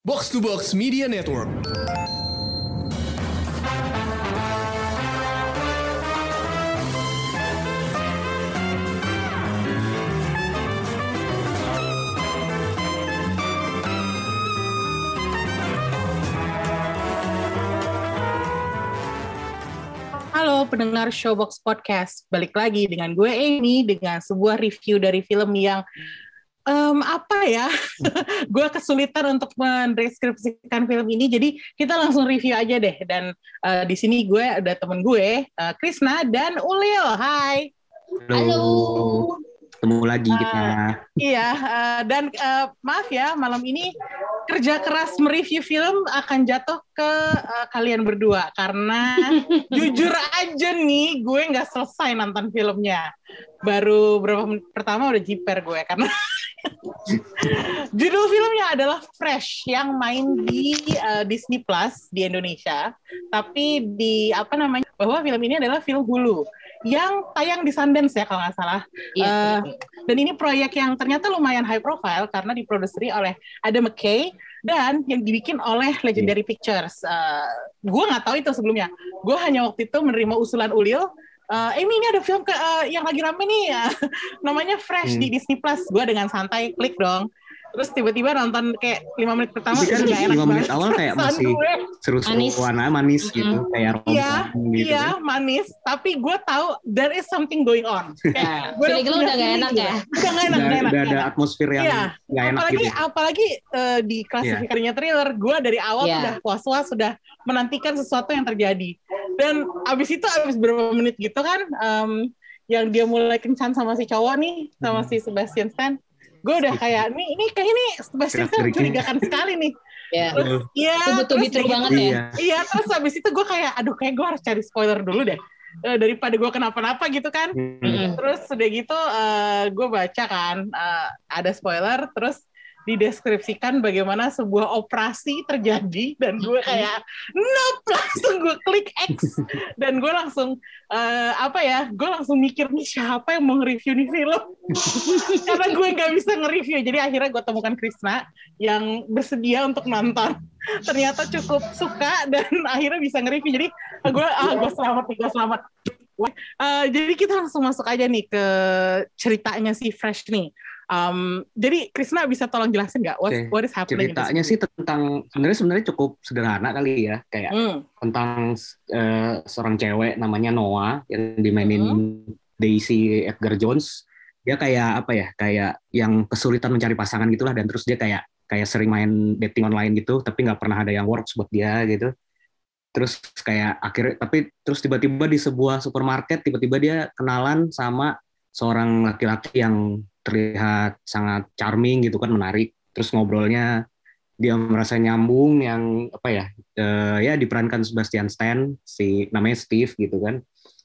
Box to Box Media Network. Halo pendengar Showbox Podcast, balik lagi dengan gue Amy dengan sebuah review dari film yang em, apa ya, gue kesulitan untuk mendeskripsikan film ini, jadi kita langsung review aja deh. Dan eh, di sini gue ada temen gue, eh, Krisna dan Ulil. Hai. Halo. Ketemu lagi kita. Iya, eh, dan eh, maaf ya, malam ini kerja keras mereview film akan jatuh ke eh, kalian berdua karena jujur aja nih, gue nggak selesai nonton filmnya. Baru berapa menit pertama udah jiper gue karena judul filmnya adalah Fresh yang main di eh, Disney Plus di Indonesia, tapi di apa namanya bahwa film ini adalah film Hulu yang tayang di Sundance ya kalau nggak salah. Iya. Eh, dan ini proyek yang ternyata lumayan high profile karena diproduseri oleh Adam McKay dan yang dibikin oleh Legendary Pictures. Eh, gue nggak tahu itu sebelumnya. Gue hanya waktu itu menerima usulan Ulil. Eh Amy ini ada film ke, eh, yang lagi rame nih, eh, namanya Fresh Hmm. di Disney Plus. Gue dengan santai klik dong. Terus tiba-tiba nonton kayak lima menit pertama kan udah nggak enak lima menit banget. awal kayak masih gue. Seru-seruan aja, manis gitu, kayak rom Iya, gitu iya, kan. manis. Tapi gue tahu there is something going on. Kayak, gue lu punya udah nggak feeling enak gitu. ya? Udah nggak enak, Udah, nggak enak. udah ada enak. atmosfer yang Iya. nggak enak apalagi gitu. apalagi eh, di klasifikasinya thriller gue dari awal Iya. sudah was-was sudah menantikan sesuatu yang terjadi dan abis itu abis beberapa menit gitu kan em, yang dia mulai kencan sama si cowok nih sama Hmm. si Sebastian Stan gue udah kayak nih ini kayak ini Sebastian Stan mencurigakan sekali nih Ya. terus iya Itu betul terus betul banget ya. Iya. iya terus abis itu gue kayak aduh kayak gue harus cari spoiler dulu deh Eh, daripada gue kenapa-napa gitu kan Hmm. Terus udah gitu gue baca kan eh, ada spoiler terus dideskripsikan bagaimana sebuah operasi terjadi dan gue kayak nope langsung gue klik X. Dan gue langsung eh, apa ya gue langsung mikir nih siapa yang mau nge-review nih film? Karena gue nggak bisa nge-review. Jadi akhirnya gue temukan Krisna yang bersedia untuk nonton. Ternyata cukup suka dan akhirnya bisa nge-review. Jadi gue ah gue selamat gue selamat. Eh, jadi kita langsung masuk aja nih ke ceritanya si Fresh nih. Um, jadi Krisna bisa tolong jelasin nggak what, Oke, what is happening? Ceritanya sih tentang sebenarnya sebenarnya cukup sederhana kali ya, kayak Hmm, tentang eh, seorang cewek namanya Noah yang dimainin Hmm. Daisy Edgar Jones. Dia kayak apa ya? Kayak yang kesulitan mencari pasangan gitulah dan terus dia kayak kayak sering main dating online gitu, tapi nggak pernah ada yang works buat dia gitu. Terus kayak akhirnya tapi terus tiba-tiba di sebuah supermarket tiba-tiba dia kenalan sama seorang laki-laki yang terlihat sangat charming gitu kan menarik. Terus ngobrolnya dia merasa nyambung yang apa ya eh, ya diperankan Sebastian Stan si namanya Steve gitu kan.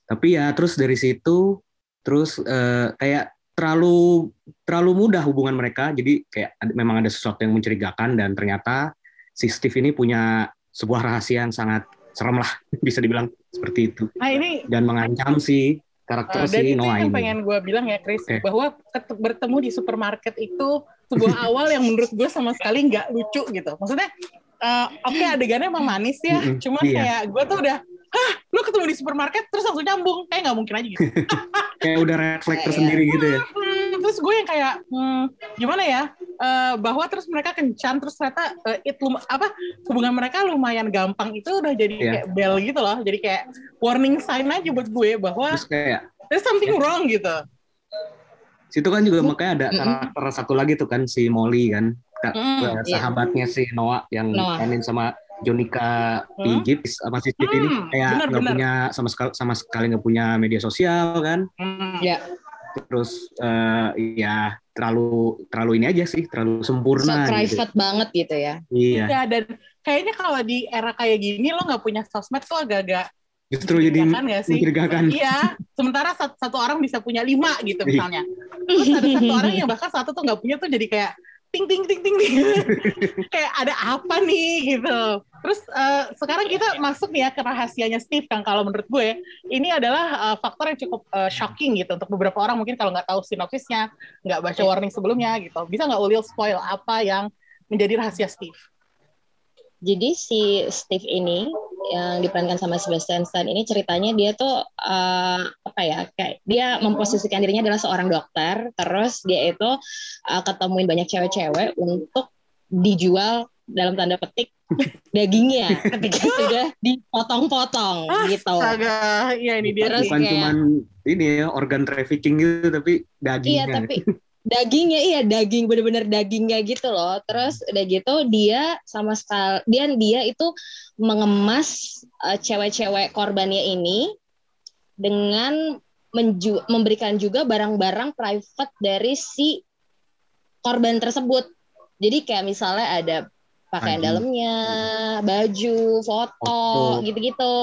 Tapi ya terus dari situ terus eh, kayak terlalu terlalu mudah hubungan mereka. Jadi kayak ada- memang ada sesuatu yang mencurigakan dan ternyata si Steve ini punya sebuah rahasia yang sangat serem lah bisa dibilang seperti itu. Nah ini dan mengancam si karakter uh, dan si itu Noah yang ini pengen gue bilang ya Chris Oke. bahwa bertemu di supermarket itu sebuah awal yang menurut gue sama sekali nggak lucu gitu. Maksudnya uh, oke adegannya emang manis ya, Mm-mm, cuma iya. kayak gue tuh udah Hah, lu ketemu di supermarket terus langsung nyambung, kayak nggak mungkin aja gitu. kayak udah refleks tersendiri gitu ya Hmm, terus gue yang kayak hmm, gimana ya Eh, bahwa terus mereka kencan terus ternyata eh, it lum- apa hubungan mereka lumayan gampang itu udah jadi Iya. kayak bell gitu loh. Jadi kayak warning sign aja buat gue bahwa terus kayak there's something wrong gitu. Situ kan juga makanya ada karakter satu lagi tuh kan si Molly kan. Ka- Mm, sahabatnya si Noah yang Noah. mainin sama Jonica Hmm. Egypt sama si Steve ini? Hmm, kayak nggak punya sama sekali sama sekali nggak punya media sosial kan. Hmm. Ya. Terus eh, ya terlalu terlalu ini aja sih terlalu So sempurna gitu. private banget gitu ya. iya Ya, dan kayaknya kalau di era kayak gini lo nggak punya sosmed tuh agak-agak justru jadi mencurigakan nggak sih? mencurigakan Iya, sementara satu, satu orang bisa punya lima gitu Iya. misalnya. Terus ada satu orang yang bahkan satu tuh nggak punya tuh jadi kayak ting ting ting ting ting. kayak ada apa nih gitu. Terus eh, sekarang kita masuk nih ya ke rahasianya Steve kan kalau menurut gue ini adalah eh, faktor yang cukup eh, shocking gitu untuk beberapa orang mungkin kalau nggak tahu sinopsisnya, nggak baca warning sebelumnya gitu. Bisa nggak Ulil spoil apa yang menjadi rahasia Steve? Jadi si Steve ini yang diperankan sama Sebastian Stan ini ceritanya dia tuh uh, apa ya kayak dia memposisikan dirinya adalah seorang dokter terus dia itu uh, ketemuin banyak cewek-cewek untuk dijual dalam tanda petik dagingnya ketika sudah dipotong-potong gitu. Astaga, iya ini dia. Terus Bukan kayak- cuman ini ya organ trafficking gitu tapi Iya dagingnya. tapi dagingnya iya daging bener-bener dagingnya gitu loh. Terus udah gitu dia sama sekali dia dia itu mengemas uh, cewek-cewek korbannya ini dengan menju- memberikan juga barang-barang private dari si korban tersebut. Jadi kayak misalnya ada pakaian dalamnya, baju, foto, Foto. gitu-gitu.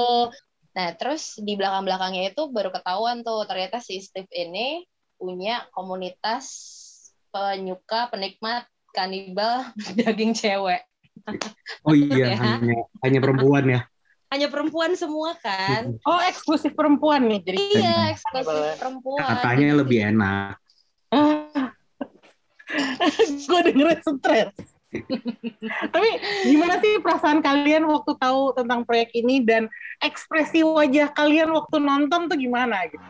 Nah, terus di belakang-belakangnya itu baru ketahuan tuh ternyata si Steve ini punya komunitas penyuka, penikmat kanibal daging cewek. Oh iya, Ya. hanya hanya perempuan ya. Hanya perempuan semua kan? Oh, eksklusif perempuan nih. Jadi Iya, eksklusif perempuan. Katanya lebih enak. gue dengerin stres. Tapi gimana sih perasaan kalian waktu tahu tentang proyek ini dan ekspresi wajah kalian waktu nonton tuh gimana gitu?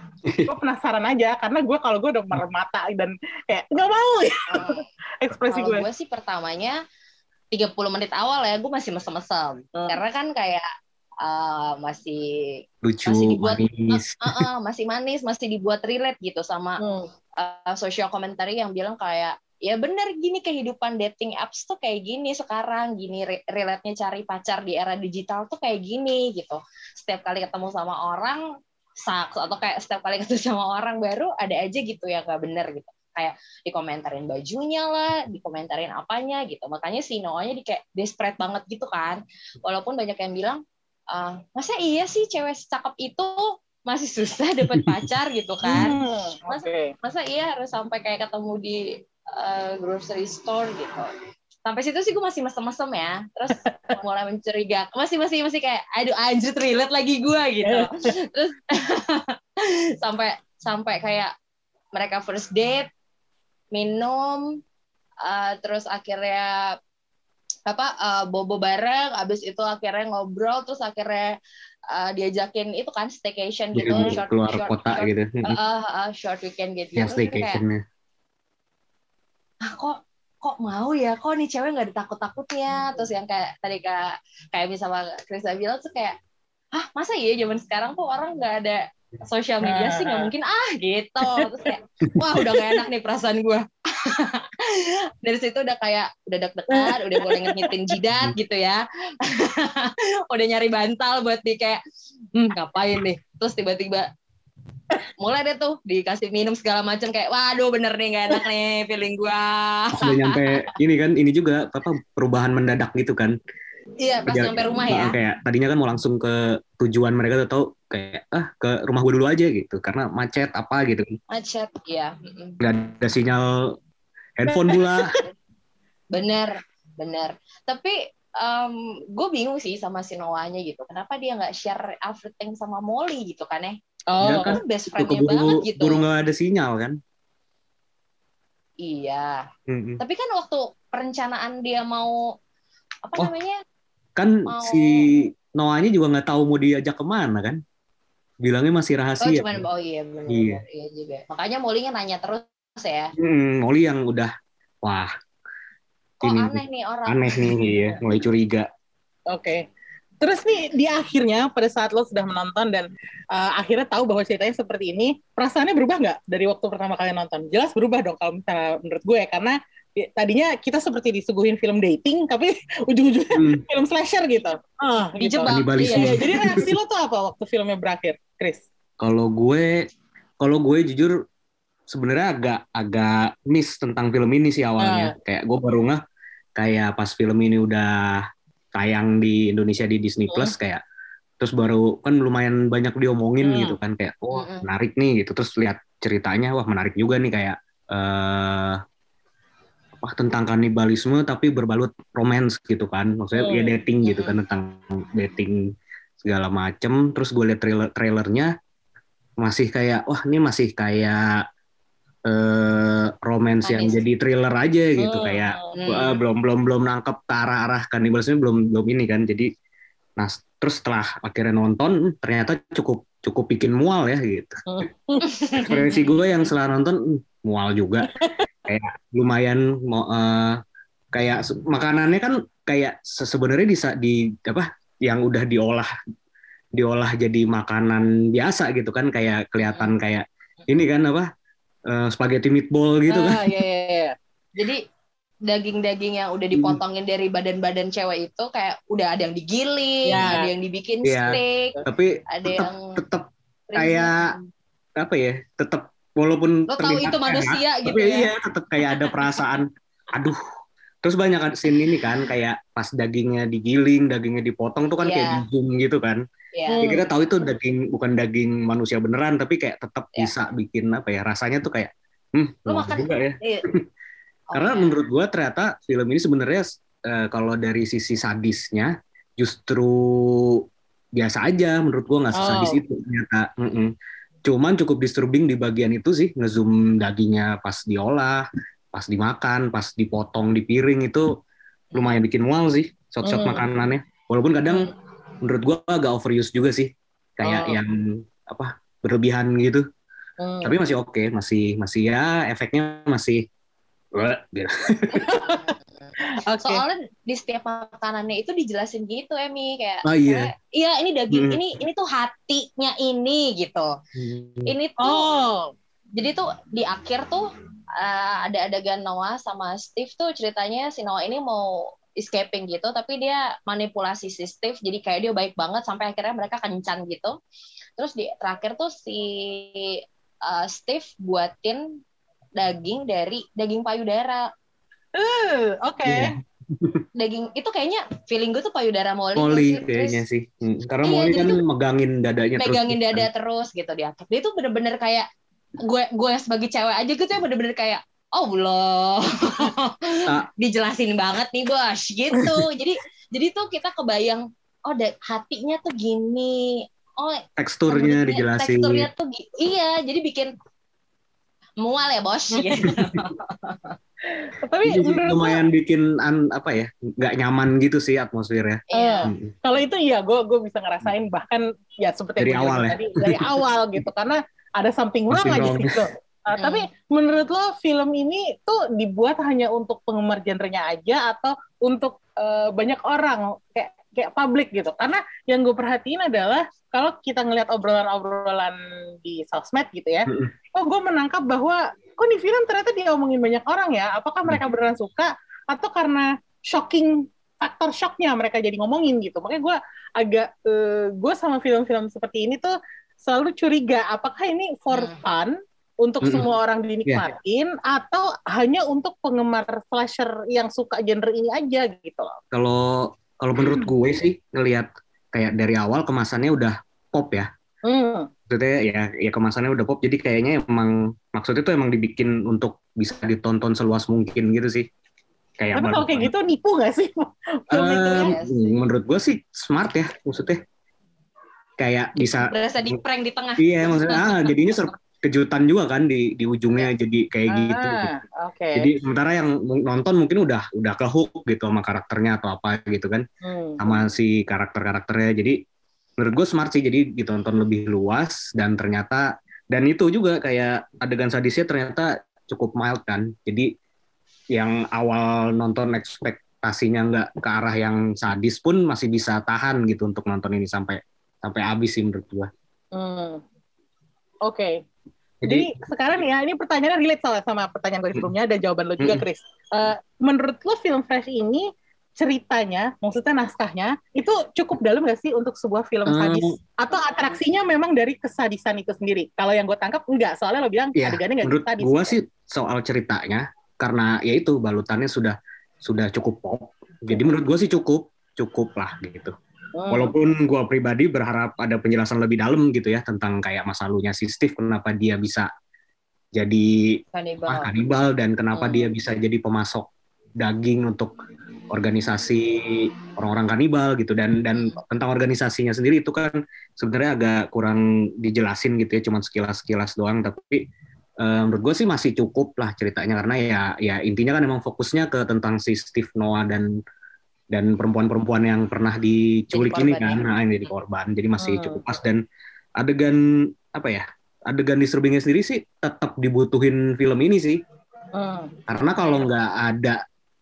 Gue penasaran aja karena gue kalau gue udah merem mata dan kayak nggak mau ya ekspresi gue. gue sih pertamanya 30 menit awal ya gue masih mesem-mesem. Hmm. Karena kan kayak uh, masih Lucu, Masih dibuat- manis. uh, uh, masih manis, masih dibuat relate gitu sama Hmm. uh, social commentary yang bilang kayak ya bener gini kehidupan dating apps tuh kayak gini sekarang. Gini re- relate-nya cari pacar di era digital tuh kayak gini gitu. Setiap kali ketemu sama orang saks atau kayak setiap kali ketemu sama orang baru ada aja gitu yang gak bener gitu. Kayak dikomentarin bajunya lah dikomentarin apanya gitu. Makanya si Noahnya di kayak desperate banget gitu kan. Walaupun banyak yang bilang "Ah, masa iya sih cewek secakep itu masih susah dapat pacar? gitu kan. Hmm, Mas- Oke. masa iya harus sampai kayak ketemu di uh, grocery store gitu. Sampai situ sih gue masih mesem-mesem ya. Terus mulai mencurigakan masih masih masih kayak aduh anjir relate lagi gue gitu. Terus sampai sampai kayak mereka first date minum uh, terus akhirnya apa uh, bobo bareng abis itu akhirnya ngobrol terus akhirnya uh, diajakin itu kan staycation gitu short keluar short, kota short, gitu. uh, short weekend gitu. Ya kayak, staycationnya. Ah kok kok mau ya? Kok nih cewek nggak ditakut takutnya terus yang kayak tadi kak kayak misalnya Krista bilang tuh kayak ah masa iya zaman sekarang tuh orang nggak ada sosial media sih? Nggak mungkin. Ah gitu. Terus kayak wah udah gak enak nih perasaan gue dari situ udah kayak udah deg-degan udah mulai ngehitin jidat gitu ya. Udah nyari bantal buat di kayak hmm, ngapain nih? Terus tiba-tiba mulai deh tuh dikasih minum segala macam kayak waduh bener nih gak enak nih feeling gua Sudah nyampe ini kan ini juga apa perubahan mendadak gitu kan. iya pas nyampe rumah ya Kayak tadinya kan mau langsung ke tujuan mereka tuh tahu kayak ah ke rumah gue dulu aja gitu karena macet apa gitu. macet iya mm-mm. Gak ada sinyal handphone pula. bener bener tapi gue bingung sih sama si Noahnya gitu kenapa dia nggak share everything sama Molly gitu kan ya Oh, Ya kan? kan best friendnya keburu banget gitu keburu nggak ada sinyal kan. iya Mm-mm. tapi kan waktu perencanaan dia mau apa Oh, namanya Kan Mau- si Noahnya juga nggak tahu mau diajak ke mana kan. Bilangnya masih oh rahasia. cuman oh iya bener, Iya. iya juga makanya Molly nanya terus ya Hmm, Molly yang udah wah kok Ini- aneh nih orang aneh nih ya, mulai curiga. Oke. Terus nih di akhirnya pada saat lo sudah menonton dan uh, akhirnya tahu bahwa ceritanya seperti ini, perasaannya berubah nggak dari waktu pertama kali nonton? Jelas berubah dong kalau misalnya menurut gue karena ya, tadinya kita seperti disuguhin film dating tapi ujung-ujungnya Hmm, film slasher gitu. Ah, gitu. dijebak Kanibalisme. Iya, iya. jadi reaksi lo tuh apa waktu filmnya berakhir, Chris? kalau gue kalau gue jujur sebenarnya agak agak miss tentang film ini sih awalnya. Kayak gue baru nggak kayak pas film ini udah tayang di Indonesia di Disney Plus kayak terus baru kan lumayan banyak diomongin Hmm. gitu kan kayak wah Mm-mm. menarik nih gitu terus lihat ceritanya wah menarik juga nih kayak eh apa tentang kanibalisme tapi berbalut romance gitu kan maksudnya Hmm. ya dating gitu kan tentang dating segala macem terus gue liat trailer trailernya masih kayak wah ini masih kayak eh romance yang jadi thriller aja gitu Hmm. kayak Hmm. Wah, belum belum belum nangkep ke arah arah kanibalisme belum belum ini kan jadi nah terus setelah akhirnya nonton hmm, ternyata cukup cukup bikin mual ya gitu. Ekspresi gue yang setelah nonton hmm, mual juga. Kayak lumayan mau eh, kayak makanannya kan kayak se- sebenarnya di di apa yang udah diolah diolah jadi makanan biasa gitu kan kayak kelihatan kayak ini kan apa eh, spaghetti meatball gitu kan Ah, iya, iya, iya. Jadi daging-daging yang udah dipotongin dari badan-badan cewek itu kayak udah ada yang digiling, Ya. ada yang dibikin Iya. steak, tapi ada tetap yang tetap kayak- apa ya tetap walaupun lo tahu itu manusia gitu tapi ya. iya tetap kayak ada perasaan aduh terus banyak scene ini kan kayak pas dagingnya digiling dagingnya dipotong tuh kan kayak Iya. di zoom gitu kan Iya. ya kita tahu itu daging bukan daging manusia beneran tapi kayak tetap Iya. bisa bikin apa ya rasanya tuh kayak hmm Lu mual makan- juga ya Iya. karena Oke. menurut gua ternyata film ini sebenarnya eh, kalau dari sisi sadisnya justru biasa aja menurut gua nggak sesadis Oh. itu ternyata Mm-mm. cuman cukup disturbing di bagian itu sih ngezoom dagingnya pas diolah pas dimakan pas dipotong di piring itu lumayan bikin mual sih shot-shot Hmm. makanannya walaupun kadang menurut gua agak overuse juga sih kayak Oh. yang apa berlebihan gitu Hmm. tapi masih oke masih masih ya efeknya masih gitu. Oke. Soalnya di setiap makanannya itu dijelasin gitu Emi kayak Oh, iya. iya ini daging Mm. ini ini tuh hatinya ini gitu. Ini tuh Oh, jadi tuh di akhir tuh uh, ada adegan Noah sama Steve tuh ceritanya si Noah ini mau escaping gitu tapi dia manipulasi si Steve jadi kayak dia baik banget sampai akhirnya mereka kencan gitu terus di terakhir tuh si uh, Steve buatin daging dari daging payudara eh, oke. Iya. daging itu kayaknya feeling gue tuh payudara Molly Molly sih? kayaknya Terus sih. Hmm, Karena Iya, Molly kan megangin dadanya terus. megangin gitu dada kan. terus gitu di akhir dia tuh bener-bener kayak gue gue sebagai cewek aja gitu ya bener-bener kayak oh Allah Ah. dijelasin banget nih bos gitu jadi jadi tuh kita kebayang oh hatinya tuh gini oh Teksturnya dijelasin. teksturnya tuh iya jadi bikin mual ya bos gitu. Tapi Jadi menurut lumayan bikin an, apa ya nggak nyaman gitu sih atmosfernya. Iya. Hmm. kalau itu iya gue gue bisa ngerasain bahkan ya seperti Dari awal ya? tadi dari awal gitu karena ada something wrong Something aja wrong. gitu. Uh, Hmm. Tapi menurut lo film ini tuh dibuat hanya untuk penggemar genrenya aja atau untuk uh, banyak orang kayak kayak publik gitu? Karena yang gue perhatiin adalah kalau kita ngelihat obrolan-obrolan di sosmed gitu ya, Mm-mm. oh gue menangkap bahwa kok nih film ternyata diomongin banyak orang ya? Apakah mereka beneran suka atau karena shocking faktor shocknya mereka jadi ngomongin gitu? Makanya gue agak gue sama film-film seperti ini tuh selalu curiga apakah ini for Hmm. fun untuk Mm-mm. semua orang dinikmatin atau hanya untuk penggemar slasher yang suka genre ini aja gitu loh. Kalau kalau menurut gue sih ngelihat kayak dari awal kemasannya udah pop ya. Hmm. Maksudnya ya ya kemasannya udah pop jadi kayaknya emang maksudnya tuh emang dibikin untuk bisa ditonton seluas mungkin gitu sih. Kayak Tapi kalau kayak gitu nipu nggak sih? Iya sih. menurut gue sih smart ya maksudnya. Kayak bisa berasa di prank di tengah iya maksudnya ah jadinya ser- kejutan juga kan di di ujungnya jadi kayak gitu. Ah, Oke. Jadi sementara yang nonton mungkin udah udah ke hook gitu sama karakternya atau apa gitu kan Hmm. sama si karakter-karakternya. Jadi menurut gue smart sih jadi ditonton lebih luas dan ternyata dan itu juga kayak adegan sadisnya ternyata cukup mild kan. Jadi yang awal nonton ekspektasinya nggak ke arah yang sadis pun masih bisa tahan gitu untuk nonton ini sampai sampai habis sih menurut gue. Hmm. Oke. Jadi Jadi sekarang ya ini pertanyaan relate soalnya sama pertanyaan gue sebelumnya dan jawaban lo juga. Chris. Eh, menurut lo film Fresh ini ceritanya, maksudnya naskahnya itu cukup dalam gak sih untuk sebuah film Hmm. sadis? Atau atraksinya memang dari kesadisan itu sendiri? Kalau yang gue tangkap enggak, soalnya lo bilang Iya, adegannya menurut sadis. gua sih soal ceritanya karena ya itu balutannya sudah sudah cukup pop. Jadi menurut gua sih cukup cukup lah gitu. Hmm. Walaupun gua pribadi berharap ada penjelasan lebih dalam gitu ya tentang kayak masa lalunya si Steve kenapa dia bisa jadi kanibal ah, kanibal dan kenapa Hmm. dia bisa jadi pemasok daging untuk organisasi orang-orang kanibal gitu dan dan tentang organisasinya sendiri itu kan sebenarnya agak kurang dijelasin gitu ya cuman sekilas-sekilas doang tapi eh, menurut gue sih masih cukup lah ceritanya karena ya ya intinya kan emang fokusnya ke tentang si Steve Noah dan dan perempuan-perempuan yang pernah diculik ini kan, ya. nah ini jadi korban, jadi masih Hmm. cukup pas dan adegan apa ya, adegan disturbingnya sendiri sih tetap dibutuhin film ini sih, Hmm. karena kalau nggak ada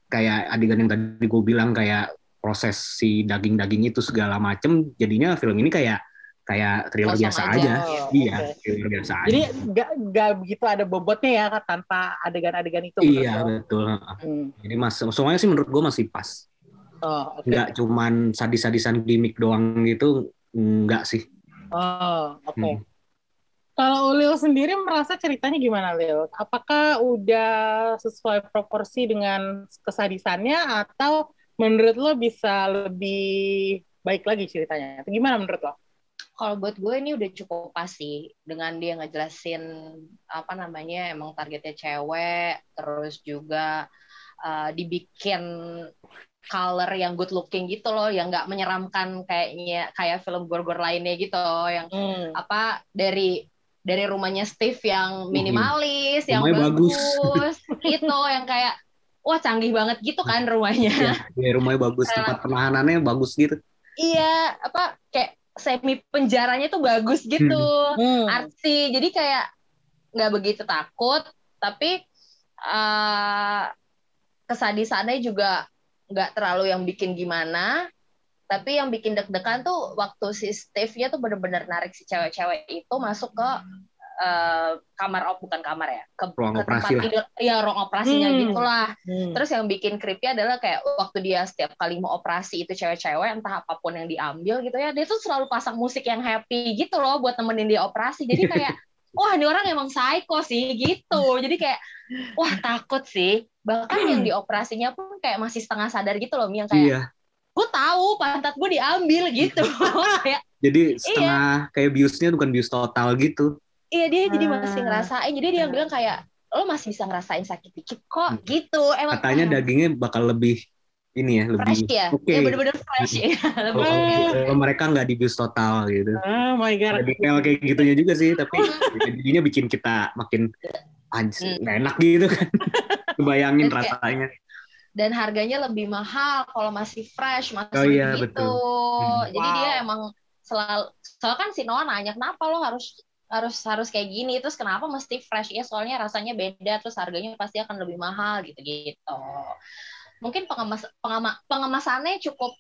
kayak adegan yang tadi gue bilang kayak proses si daging-daging itu segala macem, jadinya film ini kayak kayak thriller Kosong biasa aja. aja, Oh, iya, oke. thriller biasa aja. Jadi nggak nggak begitu ada bobotnya ya tanpa adegan-adegan itu. Iya betul. Hmm. Jadi mas, semuanya sih menurut gue masih pas. Oh, oke. Nggak cuman sadis-sadisan gimmick doang gitu, nggak sih. Oh, oke. Hmm. Kalau Lil sendiri merasa ceritanya gimana Lil? Apakah udah sesuai proporsi dengan kesadisannya atau menurut lo bisa lebih baik lagi ceritanya? Atau gimana menurut lo? kalau buat gue ini udah cukup pasti dengan dia ngejelasin apa namanya emang targetnya cewek terus juga uh, dibikin color yang good looking gitu loh yang nggak menyeramkan kayaknya kayak film gor-gor lainnya gitu yang Hmm. apa dari dari rumahnya Steve yang minimalis yang Rumahnya bagus. bagus gitu yang kayak wah canggih banget gitu kan rumahnya Ya, ya rumahnya bagus, tempat penahanannya bagus gitu. iya apa kayak semi penjaranya tuh bagus gitu Hmm. artsy jadi kayak nggak begitu takut tapi eh kesadisannya juga nggak terlalu yang bikin gimana tapi yang bikin deg-degan tuh waktu si Steve-nya tuh bener-bener narik si cewek-cewek itu masuk ke eh, kamar op bukan kamar ya ke, Ruang ke operasi tempat lah. tidur ya ruang operasinya Hmm. gitulah Hmm. Terus yang bikin creepy adalah kayak waktu dia setiap kali mau operasi itu cewek-cewek entah apa pun yang diambil gitu ya, dia tuh selalu pasang musik yang happy gitu loh buat nemenin dia operasi. Jadi kayak wah ini orang emang psycho sih gitu. Jadi kayak wah takut sih. Bahkan yang di operasinya pun kayak masih setengah sadar gitu loh, Mi, yang kayak Iya. gue tahu pantat gue diambil gitu. kayak Jadi setengah kayak biusnya bukan bius total gitu. iya dia jadi Ah. masih ngerasain. Jadi dia bilang kayak lo masih bisa ngerasain sakit dikit kok Hmm. gitu. Emang Katanya dagingnya bakal lebih ini ya, fresh lebih ya. oke. Ya bener-bener fresh ya. Kalau Lebih- kalau mereka nggak di bius total gitu. Oh my god. Ada detail kayak gitunya juga sih, tapi jadinya bikin kita makin anjir, Hmm. enak gitu kan. Kebayangin kayak- rasanya. dan harganya lebih mahal kalau masih fresh masih Oh iya, gitu. betul. Hmm. Jadi Wow. dia emang selalu soalnya kan si Noah nanya kenapa lo harus harus harus kayak gini terus kenapa mesti fresh ya soalnya rasanya beda terus harganya pasti akan lebih mahal gitu gitu mungkin pengemas pengema, pengemasannya cukup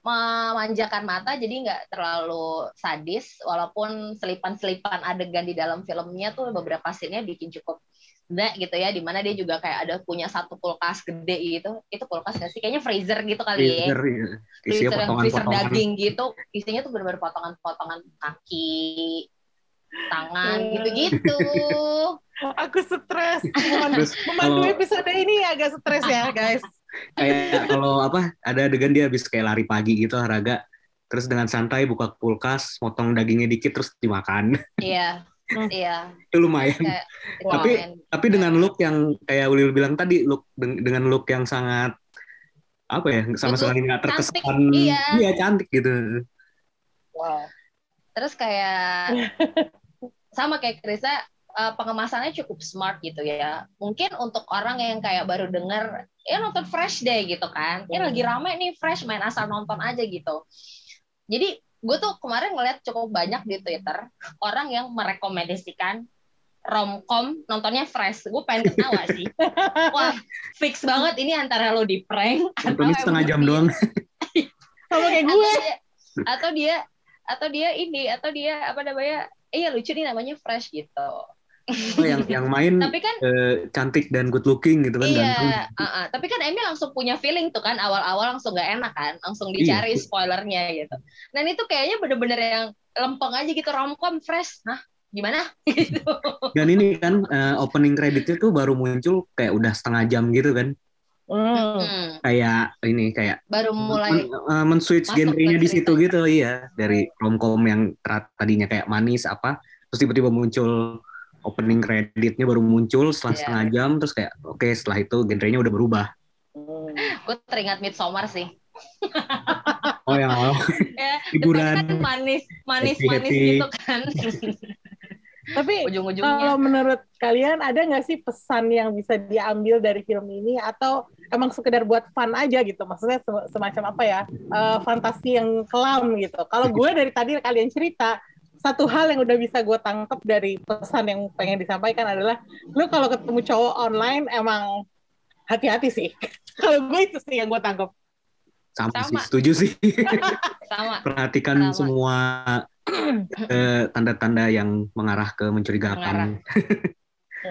memanjakan mata jadi nggak terlalu sadis walaupun selipan-selipan adegan di dalam filmnya tuh beberapa scene-nya bikin cukup gede gitu ya di mana dia juga kayak ada punya satu kulkas gede gitu itu kulkas nggak sih kayaknya freezer gitu kali ya Freezer, ya. Isinya freezer yang freezer potongan-potongan. daging gitu isinya tuh benar-benar potongan-potongan kaki tangan Hmm. gitu-gitu Aku stres. Memandu, kalau- episode ini agak stres ya guys. kayak kalau apa ada adegan dia habis kayak lari pagi gitu olahraga terus dengan santai buka kulkas potong dagingnya dikit terus dimakan iya. Iya. Itu lumayan. Kayak itu Tapi- lumayan. tapi dengan look yang kayak Ulil bilang tadi look deng- dengan look yang sangat apa ya sama sekali nggak terkesan. Cantik, iya. cantik gitu. Wow. terus kayak sama kayak Krisa eh, pengemasannya cukup smart gitu ya. Mungkin untuk orang yang kayak baru denger ya nonton fresh deh gitu kan. Ya Hmm. lagi rame nih fresh main asal nonton aja gitu. Jadi gue tuh kemarin ngeliat cukup banyak di Twitter orang yang merekomendasikan romcom nontonnya fresh. Gue pengen ketawa sih. Wah fix banget ini antara lo di prank atau setengah jam dia- doang. Sama kayak atau gue. dia, atau dia atau dia ini atau dia apa namanya iya lucu nih namanya fresh gitu oh, yang yang main tapi kan eh, cantik dan good looking gitu kan ganteng iya uh, uh. tapi kan Emil langsung punya feeling tuh kan awal-awal langsung gak enak kan langsung dicari Iya. spoilernya gitu. Dan itu kayaknya bener-bener yang lempeng aja gitu romcom fresh. Nah gimana? Gitu. Dan ini kan eh, opening creditnya tuh baru muncul kayak udah setengah jam gitu kan. Hmm. Kayak ini kayak baru mulai men, eh, men-switch masuk genrenya di situ gitu iya. Dari romcom yang tadinya kayak manis apa terus tiba-tiba muncul opening creditnya baru muncul setelah Iya. setengah jam terus kayak oke setelah itu genrenya udah berubah Hmm. gue teringat Midsommar sih oh yang awal ya Hiburan. depannya kan manis manis manis Happy-happy. gitu kan Tapi ujung-ujungnya kalau menurut kalian ada nggak sih pesan yang bisa diambil dari film ini atau emang sekedar buat fun aja gitu? Maksudnya sem- semacam apa ya? eh, fantasi yang kelam gitu. Kalau gue dari tadi kalian cerita satu hal yang udah bisa gue tangkap dari pesan yang pengen disampaikan adalah lu kalau ketemu cowok online emang hati-hati sih. kalau gue itu sih yang gue tangkap. Sama, Sama. sih, setuju sih. sama Perhatikan Sama. semua eh, tanda-tanda yang mengarah ke mencurigakan.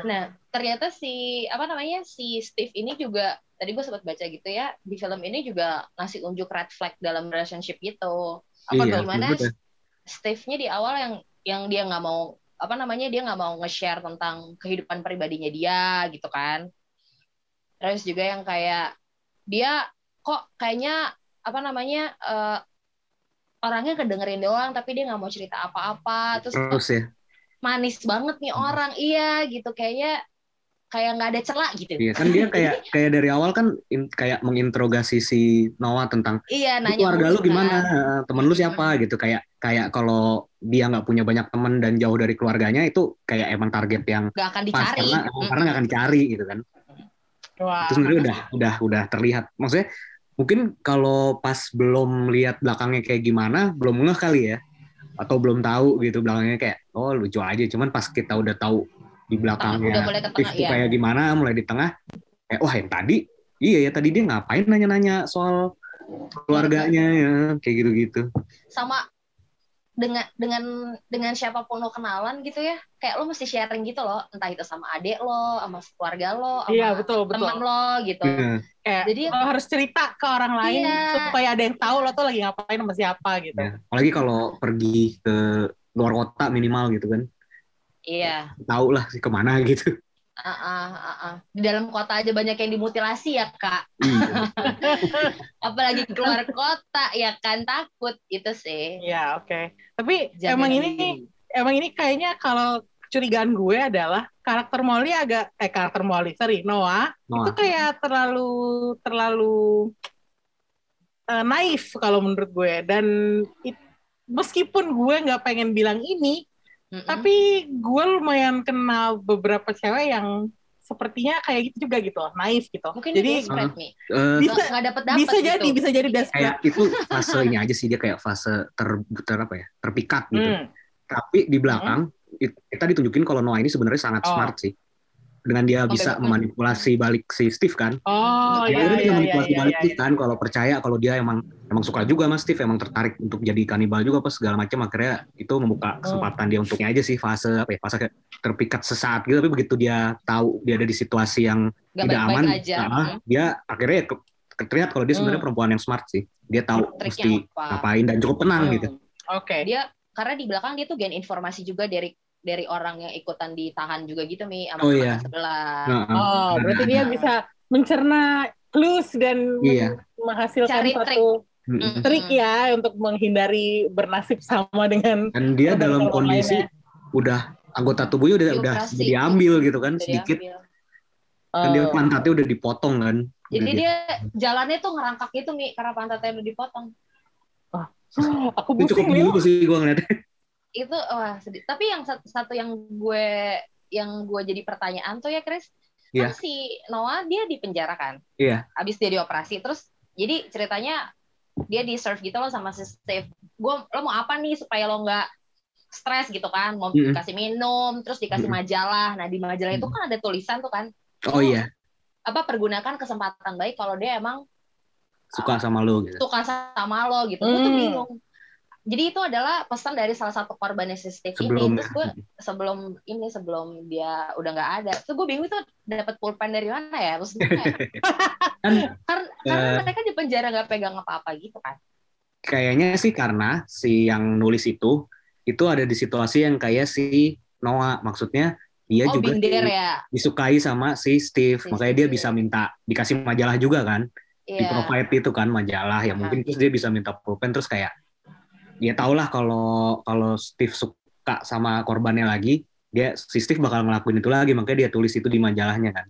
Nah, ternyata si apa namanya si Steve ini juga tadi gue sempat baca gitu ya di film ini juga ngasih unjuk red flag dalam relationship gitu. Apa Iya, gimana betul. Steve-nya di awal yang yang dia nggak mau apa namanya dia nggak mau nge-share tentang kehidupan pribadinya dia gitu kan. Terus juga yang kayak dia kok kayaknya apa namanya eh, orangnya kedengerin doang tapi dia nggak mau cerita apa-apa terus Terus ya, manis banget nih Hmm. orang iya gitu kayaknya kayak nggak ada celah gitu. Iya kan dia kayak kayak dari awal kan in- kayak menginterogasi si Noah tentang iya "Lu nanya keluarga lu kan. gimana, Eh, temen lu siapa? Gitu kayak kayak kalau dia nggak punya banyak temen dan jauh dari keluarganya itu kayak emang target yang nggak akan pas dicari. karena karena nggak akan dicari gitu kan. Wah. itu sebenarnya udah udah udah terlihat. Maksudnya mungkin kalau pas belum lihat belakangnya kayak gimana belum ngeh kali ya atau belum tahu gitu belakangnya kayak oh lucu aja. Cuman pas kita udah tahu di udah belakangnya mulai ke Steve tengah tuh ya kayak gimana mulai di tengah kayak wah yang tadi iya ya tadi dia ngapain nanya-nanya soal keluarganya ya kayak gitu-gitu sama dengan dengan dengan siapa pun lo kenalan gitu ya kayak lo mesti sharing gitu loh entah itu sama adik lo sama keluarga lo sama Iya betul betul. teman lo gitu Iya. Kayak Jadi- lo harus cerita ke orang lain Iya. supaya ada yang tahu lo tuh lagi ngapain sama siapa gitu. Ya. apalagi kalau pergi ke luar kota minimal gitu kan iya tahu lah sih ke mana gitu ah, ah, ah, ah. di dalam kota aja banyak yang dimutilasi ya kak Iya. apalagi keluar kota ya kan takut itu sih Iya oke. Tapi Jaga emang diri. ini emang ini kayaknya kalau kecurigaan gue adalah karakter Molly agak eh karakter Molly sorry Noah itu Noah. kayak terlalu terlalu eh, naif kalau menurut gue dan it- meskipun gue nggak pengen bilang ini Mm-mm. tapi gue lumayan kenal beberapa cewek yang sepertinya kayak gitu juga gitu loh, naif gitu mungkin jadi dia desperate nih Eh, bisa nggak dapet dapet bisa gitu. jadi bisa jadi desperate kayak itu fase ini aja sih dia kayak fase ter, ter apa ya terpikat gitu Hmm. tapi di belakang it- kita ditunjukin kalau Noah ini sebenarnya sangat Oh. smart sih dengan dia Oh, bisa betul. memanipulasi balik si Steve kan? Oh Dia iya akhirnya dia iya iya manipulasi iya, balik iya, Steve kan? Kalau percaya kalau dia emang emang suka juga mas Steve emang tertarik untuk jadi kanibal juga pas segala macam akhirnya itu membuka kesempatan dia untuknya aja sih fase apa ya fase terpikat sesaat gitu tapi begitu dia tahu dia ada di situasi yang nggak tidak baik-baik aman aja. nah, dia akhirnya ya ke- terlihat kalau dia sebenarnya Hmm. perempuan yang smart sih. Dia tahu Triknya mesti apa? ngapain dan cukup tenang Hmm. gitu oke. Dia karena di belakang dia tuh gain informasi juga dari dari orang yang ikutan ditahan juga gitu mi sama Oh, iya. sebelah Nah, oh berarti dia bisa mencerna clues dan Iya. menghasilkan Cari satu. Mm-mm. trik ya untuk menghindari bernasib sama dengan dan dia dalam kondisi lainnya. udah anggota tubuhnya udah udah diambil gitu kan Udah sedikit diambil. kan dia eh, pantatnya udah dipotong kan jadi Udah dia jalannya tuh ngerangkak gitu mi karena pantatnya udah dipotong aku itu cukup pusing dulu sih gue ngeliatnya itu wah sedih. Tapi yang satu, satu yang gue yang gue jadi pertanyaan tuh ya Chris. Iya. kan si Noah dia di penjara kan? Iya. abis dia dioperasi terus jadi ceritanya dia di serve gitu loh sama si Steve. Gue lo mau apa nih supaya lo nggak stres? gitu kan. Mau Mm-mm. dikasih minum terus dikasih Mm-mm. majalah. Nah di majalah itu kan ada tulisan tuh kan. Oh iya. Apa pergunakan kesempatan baik kalau dia emang suka sama lo gitu. suka sama lo gitu. Gue tuh Hmm. bingung jadi itu adalah pesan dari salah satu korban si Steve sebelumnya. Ini terus gue sebelum ini sebelum dia udah nggak ada. Terus gue bingung itu dapat pulpen dari mana ya? Kayak- kan karena, karena Eh. mereka di penjara nggak pegang apa-apa gitu kan? Kayaknya sih karena si yang nulis itu itu ada di situasi yang kayak si Noah. Maksudnya dia oh juga binder di- ya? disukai sama si Steve. Si makanya dia bisa minta dikasih majalah juga kan? Di iya. provide itu kan majalah. Ya mungkin terus dia bisa minta pulpen. Terus kayak dia tau lah kalau kalau Steve suka sama korbannya lagi dia si Steve bakal ngelakuin itu lagi makanya dia tulis itu di majalahnya kan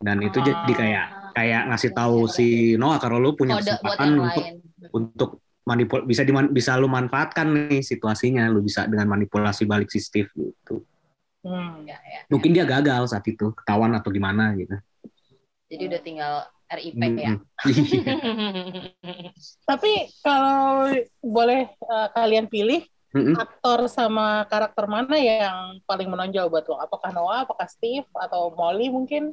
dan itu Ah. jadi kayak kayak ngasih tahu si Noah kalau lu punya kode kesempatan untuk lain untuk manipul bisa diman bisa lu manfaatkan nih situasinya lu bisa dengan manipulasi balik si Steve gitu Hmm. Ya, ya. Mungkin dia gagal saat itu, ketahuan atau gimana gitu. Jadi udah tinggal RIP Mm-mm. ya. Iya. Tapi kalau boleh eh, kalian pilih Mm-mm. aktor sama karakter mana yang paling menonjol buat lo? Apakah Noah, apakah Steve, atau Molly mungkin?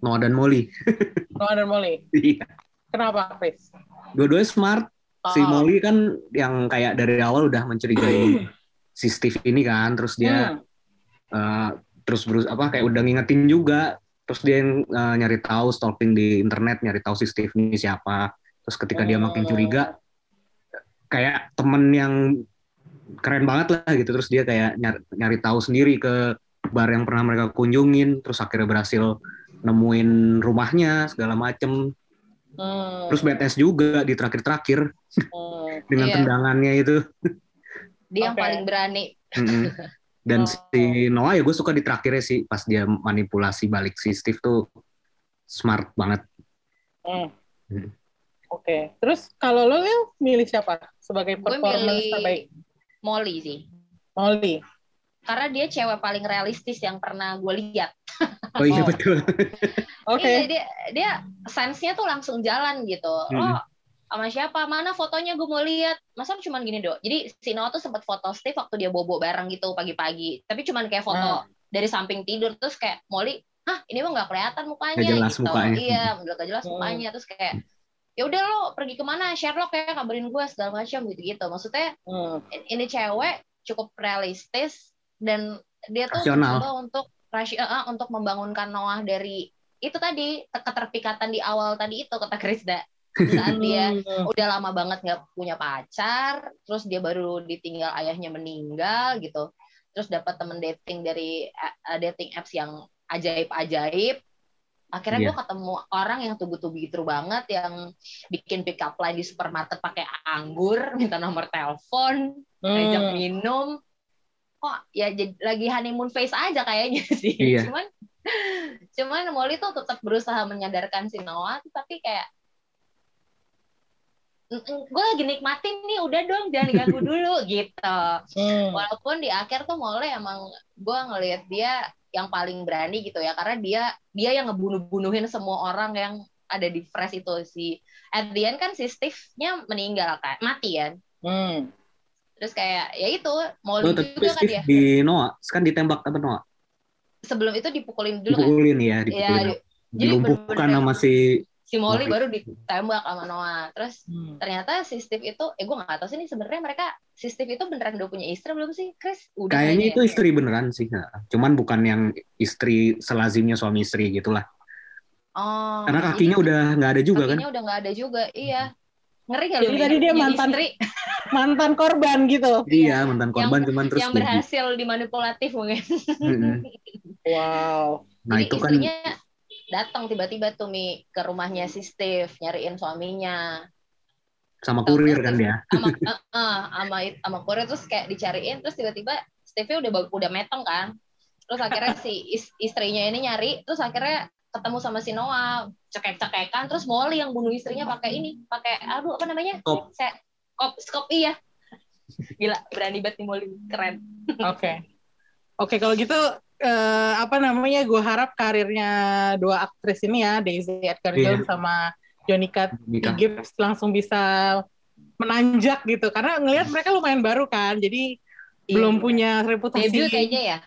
Noah dan Molly. Noah dan Molly. Iya. Kenapa, Chris? Dua-duanya smart. Si Oh. Molly kan yang kayak dari awal udah mencurigai si Steve ini kan, terus dia Hmm. eh, terus berus apa kayak udah ngingetin juga, terus dia yang eh, nyari tahu stalking di internet, nyari tahu si Steve ini siapa. Terus ketika dia makin curiga, kayak temen yang keren banget lah gitu, terus dia kayak nyari, nyari tahu sendiri ke bar yang pernah mereka kunjungin, terus akhirnya berhasil nemuin rumahnya segala macem. Hmm. Terus BTS juga di terakhir-terakhir Hmm. dengan Iya. tendangannya itu. Dia yang Oke. paling berani. Mm-mm. Dan Oh. si Noah ya gue suka di terakhirnya sih pas dia manipulasi balik si Steve tuh smart banget. Hmm. Hmm. Oke. Terus kalau lo Lil, milih siapa sebagai Gue performance terbaik? Molly sih. Molly. Karena dia cewek paling realistis yang pernah gue lihat. Oh iya Oh. betul. Oke. Iya, dia dia sense-nya tuh langsung jalan gitu. Lo Mm-mm. Sama siapa? Mana fotonya gue mau lihat. Masa cuma gini dong. Jadi si Noah tuh sempat foto Steve waktu dia bobo bareng gitu pagi-pagi. Tapi cuman kayak foto dari samping tidur terus kayak Molly, "Hah, ini mah nggak kelihatan mukanya." Nggak jelas gitu. mukanya. Iya, udah gak jelas Hmm. mukanya terus kayak ya udah lo pergi ke mana Sherlock ya kabarin gue segala macam gitu gitu maksudnya Hmm. ini cewek cukup realistis dan dia tuh mencoba untuk rasio- eh, untuk membangunkan Noah dari itu tadi keterpikatan di awal tadi itu kata Krisda saat dia Hmm. udah lama banget nggak punya pacar terus dia baru ditinggal ayahnya meninggal gitu terus dapat temen dating dari eh, dating apps yang ajaib-ajaib akhirnya Iya. gue ketemu orang yang tubuh-tubuh gitu banget yang bikin pick up line di supermarket pakai anggur minta nomor telepon ngajak Hmm. minum kok ya jadi lagi honeymoon face aja kayaknya sih Iya. cuman cuman Molly tuh tetap berusaha menyadarkan si Noah tapi kayak gue lagi nikmatin nih udah dong jangan diganggu dulu gitu Hmm. walaupun di akhir tuh Molly emang gue ngelihat dia yang paling berani gitu ya karena dia dia yang ngebunuh-bunuhin semua orang yang ada di fresh itu si at the end kan si Steve-nya meninggal kan mati kan Hmm. terus kayak ya itu Molly Oh, tapi juga kan Steve dia di Noah kan ditembak apa Noah? sebelum itu dipukulin dulu kan Dipukulin ya, Iya, dipukulin. di- jadi Dilumpuhkan sama si si Molly baru ditembak sama Noah terus Hmm. ternyata si Steve itu eh gue nggak tahu sih nih sebenarnya mereka si Steve itu beneran udah punya istri belum sih Chris udah kayaknya itu ya? istri beneran sih. Nah, Cuman bukan yang istri selazimnya suami istri gitulah. oh Karena kakinya udah nggak ada juga kan. kakinya udah nggak ada juga iya ngeri gak Jadi lu tadi dia mantan- istri Mantan korban gitu. Iya, mantan korban cuman terus yang berhasil dimanipulatif mungkin Mm-mm. Wow. Nah, jadi itu kan istrinya datang tiba-tiba tuh Mi ke rumahnya si Steve nyariin suaminya sama kurir kan dia. sama eh, sama sama kurir terus kayak dicariin terus tiba-tiba Steve udah udah metong kan terus akhirnya si is- istrinya ini nyari terus akhirnya ketemu sama si Noah cekek-cekekan terus Molly yang bunuh istrinya pakai ini pakai aduh apa namanya. Saya, kop skop iya gila berani banget nih Molly keren Oke. Oke, kalau gitu eh, apa namanya? Gue harap karirnya dua aktris ini ya, Daisy Edgar Iya. Jones sama Jonica Nikah. Gibbs langsung bisa menanjak gitu. Karena ngelihat mereka lumayan baru kan, jadi belum punya reputasi. debut kayaknya ya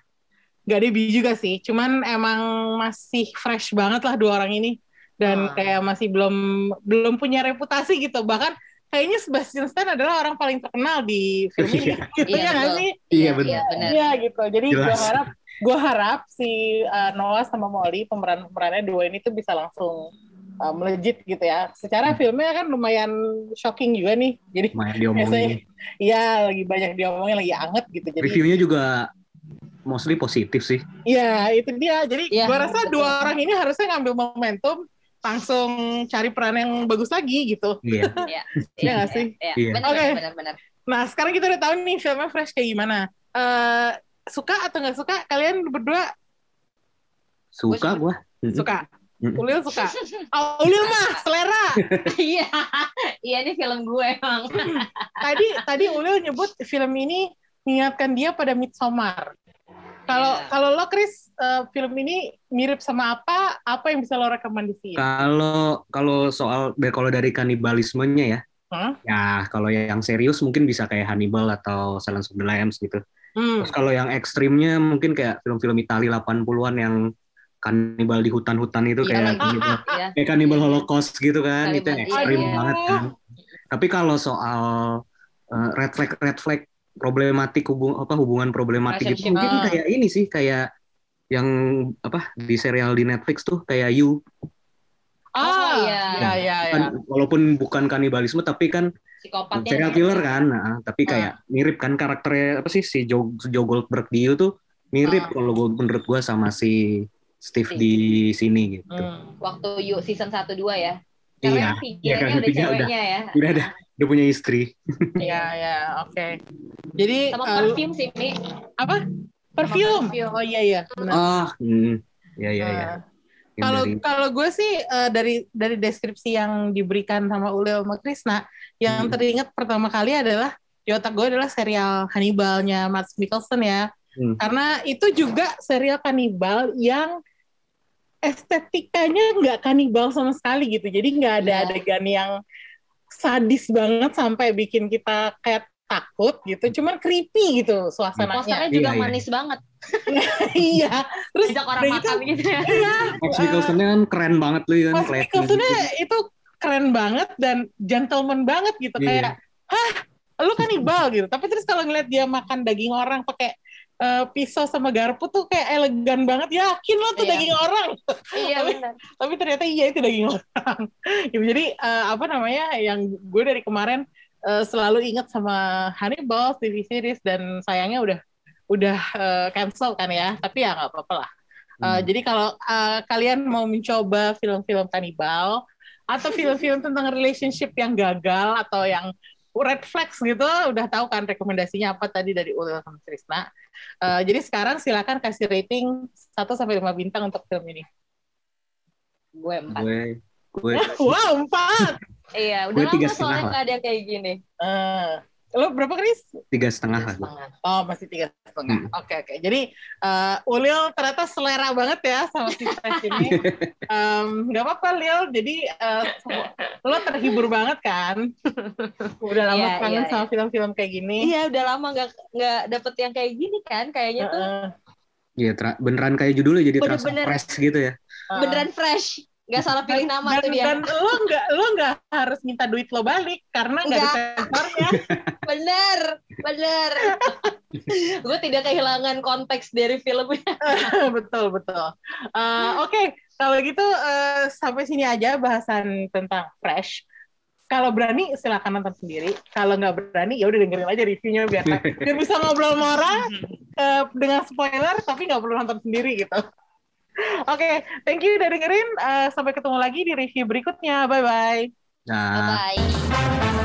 Gak debut juga sih, cuman emang masih fresh banget lah dua orang ini dan Ah. kayak masih belum belum punya reputasi gitu. Bahkan kayaknya Sebastian Stan adalah orang paling terkenal di film ini. gitu Iya, ya nggak betul. sih? Iya, benar. iya Iya gitu. Jadi gue harap gue harap si uh, Noah sama Molly pemeran pemerannya dua ini tuh bisa langsung uh, melejit gitu ya. Secara filmnya kan lumayan shocking juga nih. Jadi Lumayan diomongin. Biasanya- ya lagi banyak diomongin lagi anget gitu. Jadi Reviewnya juga mostly positif sih. ya itu dia. Jadi Iya, gue rasa betul. dua orang ini harusnya ngambil momentum langsung cari peran yang bagus lagi gitu. Iya. Iya nggak sih? Iya, Iya. benar Oke. benar benar Nah sekarang kita udah tahu nih filmnya fresh kayak gimana. Eh suka atau nggak suka? Kalian berdua Suka gua. Mm-mm. suka? Ulil suka? Oh, Ulil mah selera. iya iya ini film gue emang tadi tadi Ulil nyebut film ini mengingatkan dia pada Midsommar. Kalau Iya. kalau lo Chris eh, film ini mirip sama apa? Apa yang bisa lo rekomendasiin? Kalau kalau soal kalau dari kanibalismenya ya, Hah? ya kalau yang serius mungkin bisa kayak Hannibal atau Silence of the Lambs gitu. Hmm. Terus kalau yang ekstrimnya mungkin kayak film-film Itali 80-an yang kanibal di hutan-hutan itu Iya, kayak lagi. kanibal, ya. kayak kanibal Holocaust gitu kan, Kanibal, itu yang iya, ekstrim iya. banget kan. Tapi kalau soal uh, red flag red flag problematik hubung apa hubungan problematik itu Relationship. mungkin Ah. kayak ini sih kayak yang apa di serial di Netflix tuh kayak You Ah, Oh, iya. ya, ya, ya. kan walaupun bukan kanibalisme tapi kan Psikopatnya. serial ya. killer kan nah, tapi Ah. kayak mirip kan karakternya apa sih si Joe, Joe Goldberg di You tuh mirip Ah. kalau gua- menurut gua sama si Steve Steve. di sini gitu Hmm. Waktu yuk season 1 2 ya. Iya, Karena iya, figurnya kan, udah ceweknya ya. udah ada udah punya istri Ya, ya, oke. Jadi Sama eh, perfume sih, Mi. apa? Perfume. perfume. Oh iya iya, benar. oh hmm. ya ya ya Kalau dari- kalau gue sih eh, dari dari deskripsi yang diberikan sama Ulil sama Krisna, yang Hmm. teringat pertama kali adalah di otak gue adalah serial Hannibalnya Mads Mikkelsen ya. Hmm. Karena itu juga serial kanibal yang estetikanya nggak kanibal sama sekali gitu. Jadi nggak ada Iya. adegan yang sadis banget sampai bikin kita kayak takut gitu. Cuman creepy gitu suasananya. Posternya juga Iya, iya. manis banget. iya. Terus Ajak orang makan gitu ya. Iya. Max Mikkelsen-nya kan keren banget loh kan kelihatan Mikkelsen-nya gitu. itu keren banget dan gentleman banget gitu Iya. kayak hah lu kanibal gitu tapi terus kalau ngeliat dia makan daging orang pakai eh, pisau sama garpu tuh kayak elegan banget yakin lo tuh Iya. daging orang Iya Tapi- benar. tapi ternyata iya itu daging orang Gitu. jadi eh, apa namanya yang gue dari kemarin eh, selalu ingat sama Hannibal TV series dan sayangnya udah udah eh, cancel kan ya tapi ya nggak apa-apa lah Uh, Hmm. Jadi kalau uh, kalian mau mencoba film-film kanibal atau film-film tentang relationship yang gagal atau yang red flags gitu, udah tahu kan rekomendasinya apa tadi dari Ulil sama Trisna. Uh, jadi sekarang silakan kasih rating 1 sampai 5 bintang untuk film ini. Gue empat. gue gue wow, 4. Iya, udah lama soalnya lah. nggak ada yang kayak gini. Uh, lo berapa Chris? tiga setengah lah. Oh, masih tiga setengah. Hmm. Oke, oke. Jadi uh, Ulil ternyata selera banget ya sama si ini. Em, Nggak apa-apa, Lil. Jadi uh, lo terhibur banget kan? Udah lama Iya, kangen iya, sama film-film kayak gini. Iya, udah lama nggak nggak dapet yang kayak gini kan? Kayaknya tuh Heeh. Iya, beneran kayak judulnya jadi terasa Bener-bener. fresh gitu ya. Beneran fresh. Nggak salah pilih nama dan, tuh dia. dan lo nggak lo nggak harus minta duit lo balik karena nggak ada sensornya. Bener, bener. gue tidak kehilangan konteks dari filmnya. betul betul. Eh, Oke, kalau gitu eh, sampai sini aja bahasan tentang Fresh. Kalau berani silakan nonton sendiri. Kalau nggak berani ya udah dengerin aja reviewnya biar biar bisa ngobrol sama orang eh, dengan spoiler tapi nggak perlu nonton sendiri gitu. Oke, thank you udah dengerin. Eh, sampai ketemu lagi di review berikutnya. Bye bye. Nah, Bye.